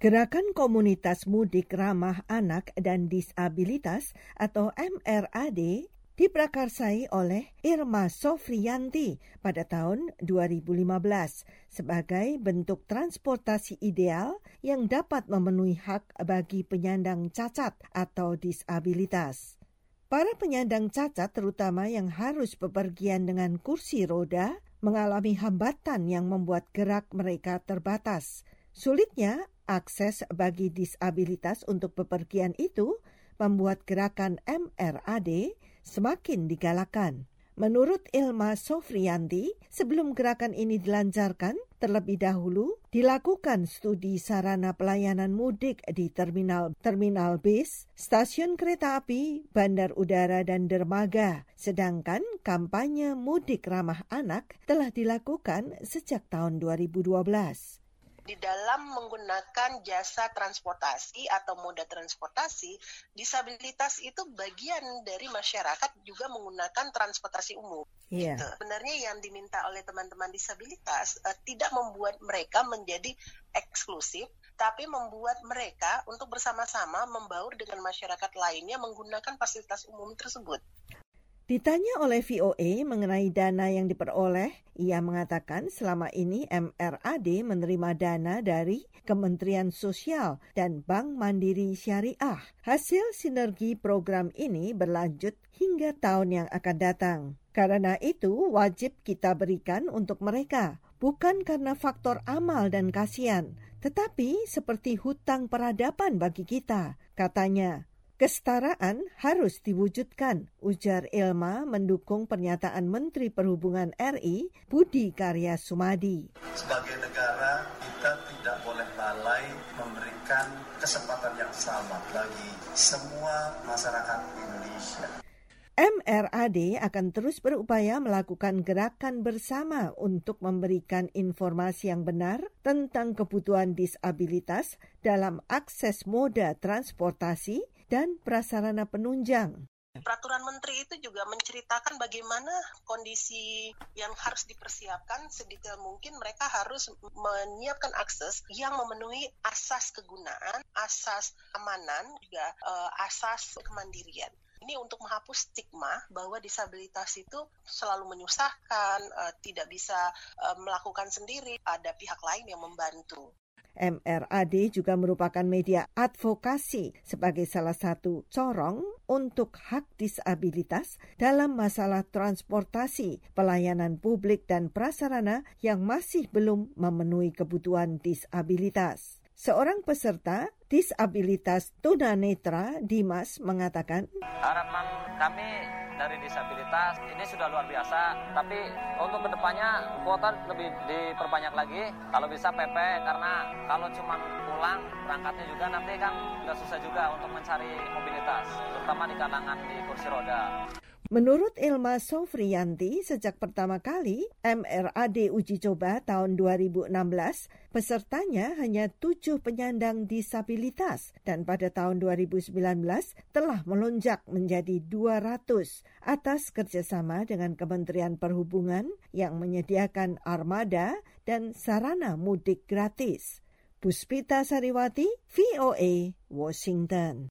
Gerakan Komunitas Mudik Ramah Anak dan Disabilitas atau MRAD diprakarsai oleh Irma Sofrianti pada tahun 2015 sebagai bentuk transportasi ideal yang dapat memenuhi hak bagi penyandang cacat atau disabilitas. Para penyandang cacat terutama yang harus bepergian dengan kursi roda mengalami hambatan yang membuat gerak mereka terbatas. Sulitnya akses bagi disabilitas untuk bepergian itu membuat gerakan MRAD semakin digalakan. Menurut Ilma Sofrianti, sebelum gerakan ini dilancarkan, terlebih dahulu dilakukan studi sarana pelayanan mudik di terminal terminal bis, stasiun kereta api, bandar udara dan dermaga. Sedangkan kampanye mudik ramah anak telah dilakukan sejak tahun 2012 di dalam menggunakan jasa transportasi atau moda transportasi, disabilitas itu bagian dari masyarakat juga menggunakan transportasi umum. Yeah. Gitu. Sebenarnya yang diminta oleh teman-teman disabilitas uh, tidak membuat mereka menjadi eksklusif, tapi membuat mereka untuk bersama-sama membaur dengan masyarakat lainnya menggunakan fasilitas umum tersebut. Ditanya oleh VOA mengenai dana yang diperoleh, ia mengatakan selama ini MRAD menerima dana dari Kementerian Sosial dan Bank Mandiri Syariah. Hasil sinergi program ini berlanjut hingga tahun yang akan datang. Karena itu wajib kita berikan untuk mereka, bukan karena faktor amal dan kasihan, tetapi seperti hutang peradaban bagi kita, katanya. Kesetaraan harus diwujudkan, ujar Ilma mendukung pernyataan Menteri Perhubungan RI Budi Karya Sumadi. Sebagai negara, kita tidak boleh lalai memberikan kesempatan yang sama bagi semua masyarakat Indonesia. MRAD akan terus berupaya melakukan gerakan bersama untuk memberikan informasi yang benar tentang kebutuhan disabilitas dalam akses moda transportasi dan prasarana penunjang. Peraturan Menteri itu juga menceritakan bagaimana kondisi yang harus dipersiapkan sedetail mungkin mereka harus menyiapkan akses yang memenuhi asas kegunaan, asas amanan, juga uh, asas kemandirian. Ini untuk menghapus stigma bahwa disabilitas itu selalu menyusahkan, uh, tidak bisa uh, melakukan sendiri, ada pihak lain yang membantu. MRAD juga merupakan media advokasi sebagai salah satu corong untuk hak disabilitas dalam masalah transportasi, pelayanan publik dan prasarana yang masih belum memenuhi kebutuhan disabilitas. Seorang peserta disabilitas tunanetra Dimas mengatakan, Harapan kami dari disabilitas ini sudah luar biasa, tapi untuk ke depannya kuota lebih diperbanyak lagi. Kalau bisa PP karena kalau cuma pulang berangkatnya juga nanti kan nggak susah juga untuk mencari mobilitas, terutama di kalangan di kursi roda. Menurut Ilma Sofrianti, sejak pertama kali MRAD uji coba tahun 2016, pesertanya hanya tujuh penyandang disabilitas dan pada tahun 2019 telah melonjak menjadi 200 atas kerjasama dengan Kementerian Perhubungan yang menyediakan armada dan sarana mudik gratis. Puspita Sariwati, VOA, Washington.